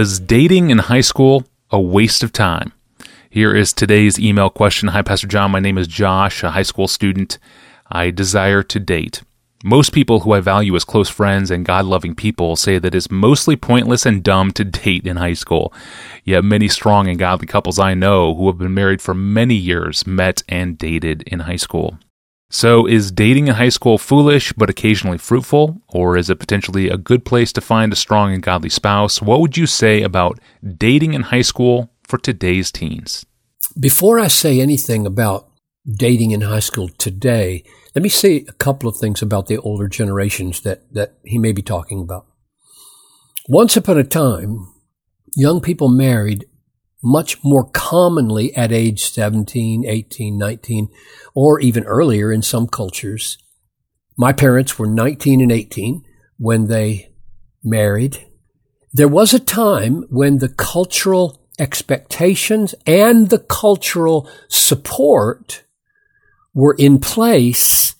Was dating in high school a waste of time? Here is today's email question. Hi, Pastor John. My name is Josh, a high school student. I desire to date. Most people who I value as close friends and God loving people say that it's mostly pointless and dumb to date in high school. Yet many strong and godly couples I know who have been married for many years met and dated in high school. So, is dating in high school foolish but occasionally fruitful, or is it potentially a good place to find a strong and godly spouse? What would you say about dating in high school for today's teens? Before I say anything about dating in high school today, let me say a couple of things about the older generations that, that he may be talking about. Once upon a time, young people married much more commonly at age 17, 18, 19, or even earlier in some cultures. My parents were 19 and 18 when they married. There was a time when the cultural expectations and the cultural support were in place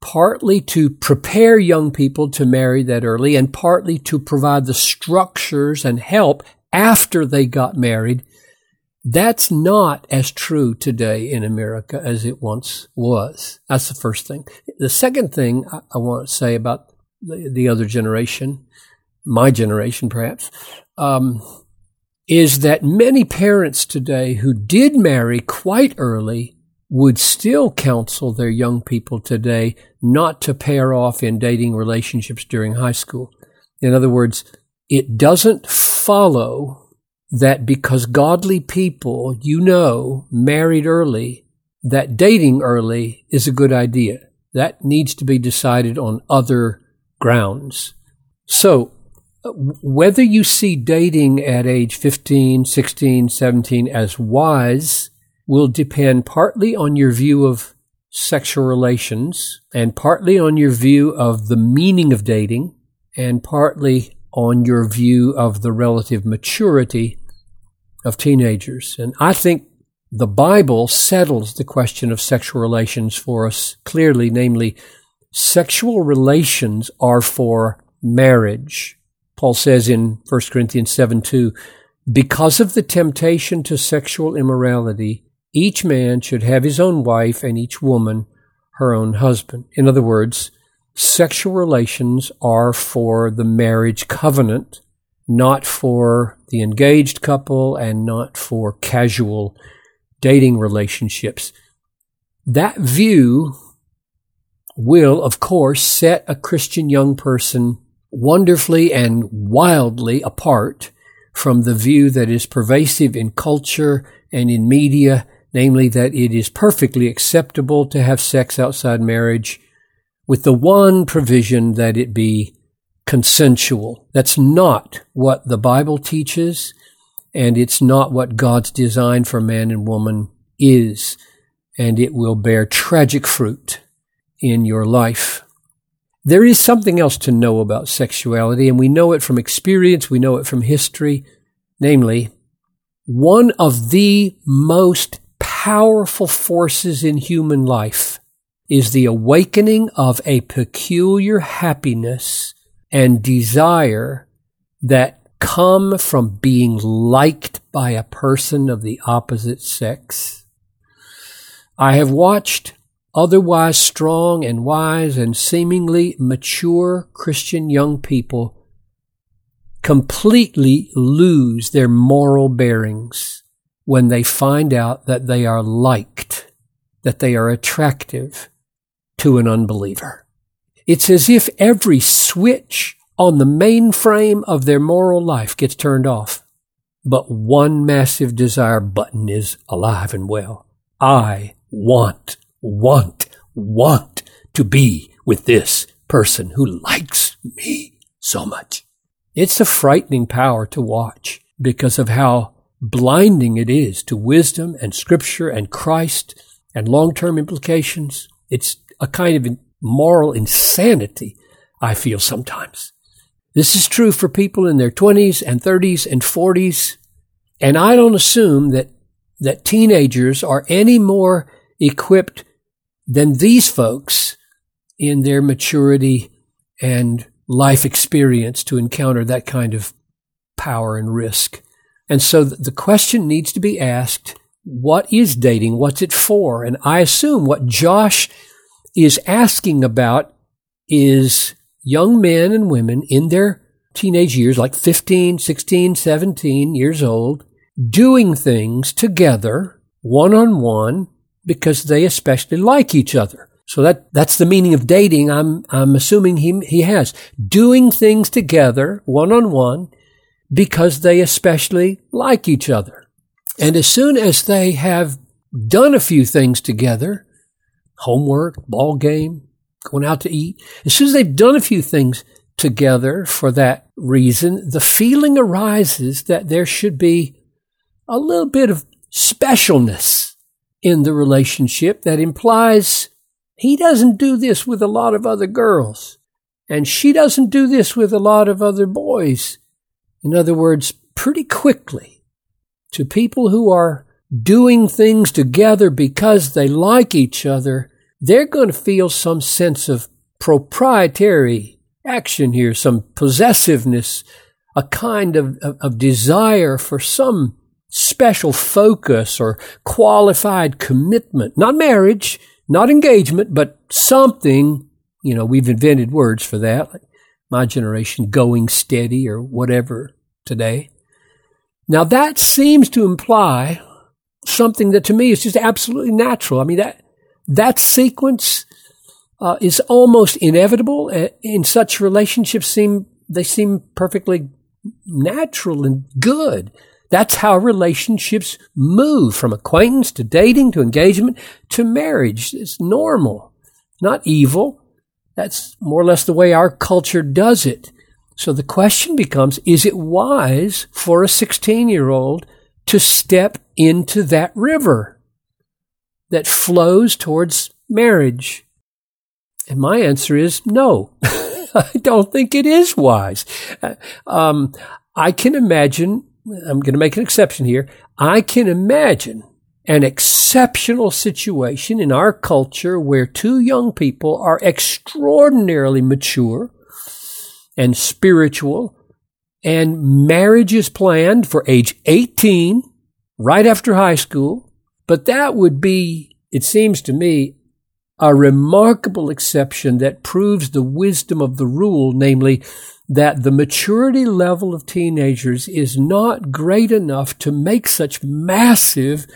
partly to prepare young people to marry that early and partly to provide the structures and help after they got married. That's not as true today in America as it once was. That's the first thing. The second thing I, want to say about the, the, other generation, my generation perhaps, um, is that many parents today who did marry quite early would still counsel their young people today not to pair off in dating relationships during high school. In other words, it doesn't follow that because godly people, you know, married early, that dating early is a good idea. That needs to be decided on other grounds. So, whether you see dating at age 15, 16, 17 as wise will depend partly on your view of sexual relations and partly on your view of the meaning of dating and partly on your view of the relative maturity of teenagers. And I think the Bible settles the question of sexual relations for us clearly, namely, sexual relations are for marriage. Paul says in 1 Corinthians 7 2, because of the temptation to sexual immorality, each man should have his own wife and each woman her own husband. In other words, sexual relations are for the marriage covenant, not for the engaged couple and not for casual dating relationships. That view will, of course, set a Christian young person wonderfully and wildly apart from the view that is pervasive in culture and in media namely that it is perfectly acceptable to have sex outside marriage with the one provision that it be consensual. That's not what the Bible teaches, and it's not what God's design for man and woman is, and it will bear tragic fruit in your life. There is something else to know about sexuality, and we know it from experience, we know it from history, namely, one of the most powerful forces in human life is the awakening of a peculiar happiness and desire that come from being liked by a person of the opposite sex. I have watched otherwise strong and wise and seemingly mature Christian young people completely lose their moral bearings when they find out that they are liked, that they are attractive to an unbeliever. It's as if every switch on the mainframe of their moral life gets turned off, but one massive desire button is alive and well. I want, want, want to be with this person who likes me so much. It's a frightening power to watch because of how blinding it is to wisdom and scripture and Christ and long-term implications. It's a kind of moral insanity, I feel sometimes. This is true for people in their 20s and 30s and 40s. And I don't assume that, that teenagers are any more equipped than these folks in their maturity and life experience to encounter that kind of power and risk. And so the question needs to be asked, what is dating? What's it for? And I assume what Josh is asking about is young men and women in their teenage years, like 15, 16, 17 years old, doing things together, one on one, because they especially like each other. So that, that's the meaning of dating. I'm, I'm assuming he, he has doing things together, one on one, because they especially like each other. And as soon as they have done a few things together, homework, ball game, going out to eat, as soon as they've done a few things together for that reason, the feeling arises that there should be a little bit of specialness in the relationship that implies he doesn't do this with a lot of other girls, and she doesn't do this with a lot of other boys. In other words, pretty quickly, to people who are doing things together because they like each other, they're going to feel some sense of proprietary action here, some possessiveness, a kind of, of, of desire for some special focus or qualified commitment. Not marriage, not engagement, but something, you know, we've invented words for that, like my generation going steady or whatever today. Now that seems to imply something that to me is just absolutely natural. I mean, that, that sequence uh, is almost inevitable in such relationships seem, they seem perfectly natural and good. That's how relationships move from acquaintance to dating to engagement to marriage. It's normal, not evil. That's more or less the way our culture does it. So the question becomes, is it wise for a 16 year old to step into that river that flows towards marriage? And my answer is no. I don't think it is wise. Uh, um, I can imagine I'm going to make an exception here. I can imagine an exceptional situation in our culture where two young people are extraordinarily mature and spiritual and marriage is planned for age 18 right after high school. But that would be, it seems to me, a remarkable exception that proves the wisdom of the rule, namely that the maturity level of teenagers is not great enough to make such massive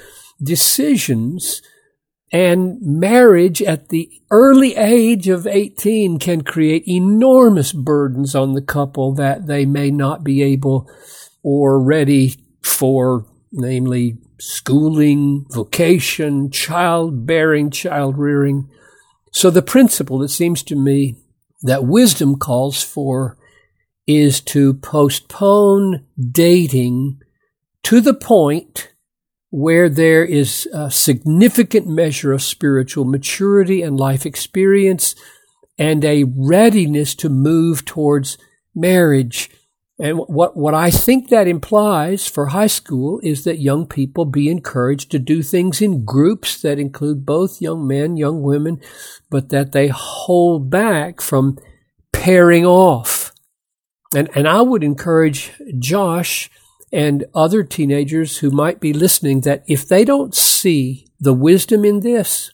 decisions. And marriage at the early age of 18 can create enormous burdens on the couple that they may not be able or ready for, namely schooling, vocation, childbearing, child rearing. So the principle, it seems to me, that wisdom calls for is to postpone dating to the point where there is a significant measure of spiritual maturity and life experience and a readiness to move towards marriage. And what, what I think that implies for high school is that young people be encouraged to do things in groups that include both young men, young women, but that they hold back from pairing off and, and I would encourage Josh and other teenagers who might be listening that if they don't see the wisdom in this,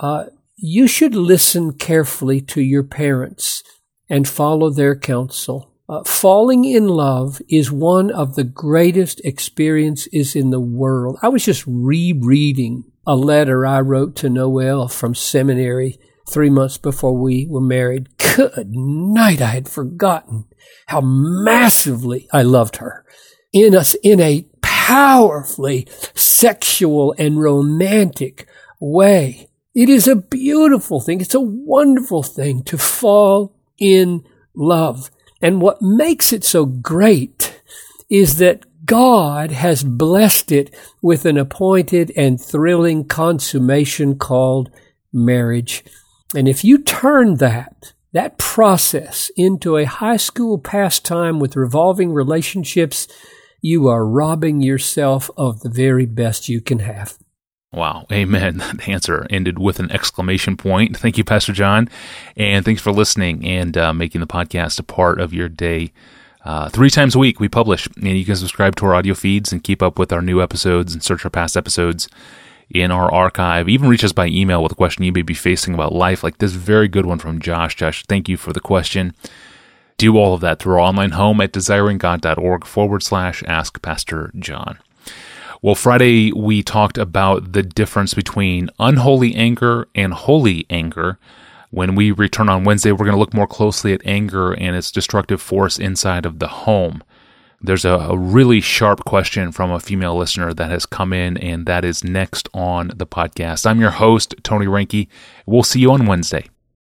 uh, you should listen carefully to your parents and follow their counsel. Uh, falling in love is one of the greatest experiences in the world. I was just rereading a letter I wrote to Noel from seminary three months before we were married. Good night. I had forgotten how massively I loved her in us in a powerfully sexual and romantic way. It is a beautiful thing. It's a wonderful thing to fall in love. And what makes it so great is that God has blessed it with an appointed and thrilling consummation called marriage. And if you turn that that process into a high school pastime with revolving relationships, you are robbing yourself of the very best you can have. Wow. Amen. That answer ended with an exclamation point. Thank you, Pastor John. And thanks for listening and uh, making the podcast a part of your day. Uh, three times a week we publish, and you can subscribe to our audio feeds and keep up with our new episodes and search our past episodes in our archive. Even reach us by email with a question you may be facing about life, like this very good one from Josh. Josh, thank you for the question. Do all of that through our online home at desiringgod.org forward slash ask Pastor John. Well, Friday we talked about the difference between unholy anger and holy anger. When we return on Wednesday, we're going to look more closely at anger and its destructive force inside of the home. There's a, really sharp question from a female listener that has come in, and that is next on the podcast. I'm your host, Tony Reinke. We'll see you on Wednesday.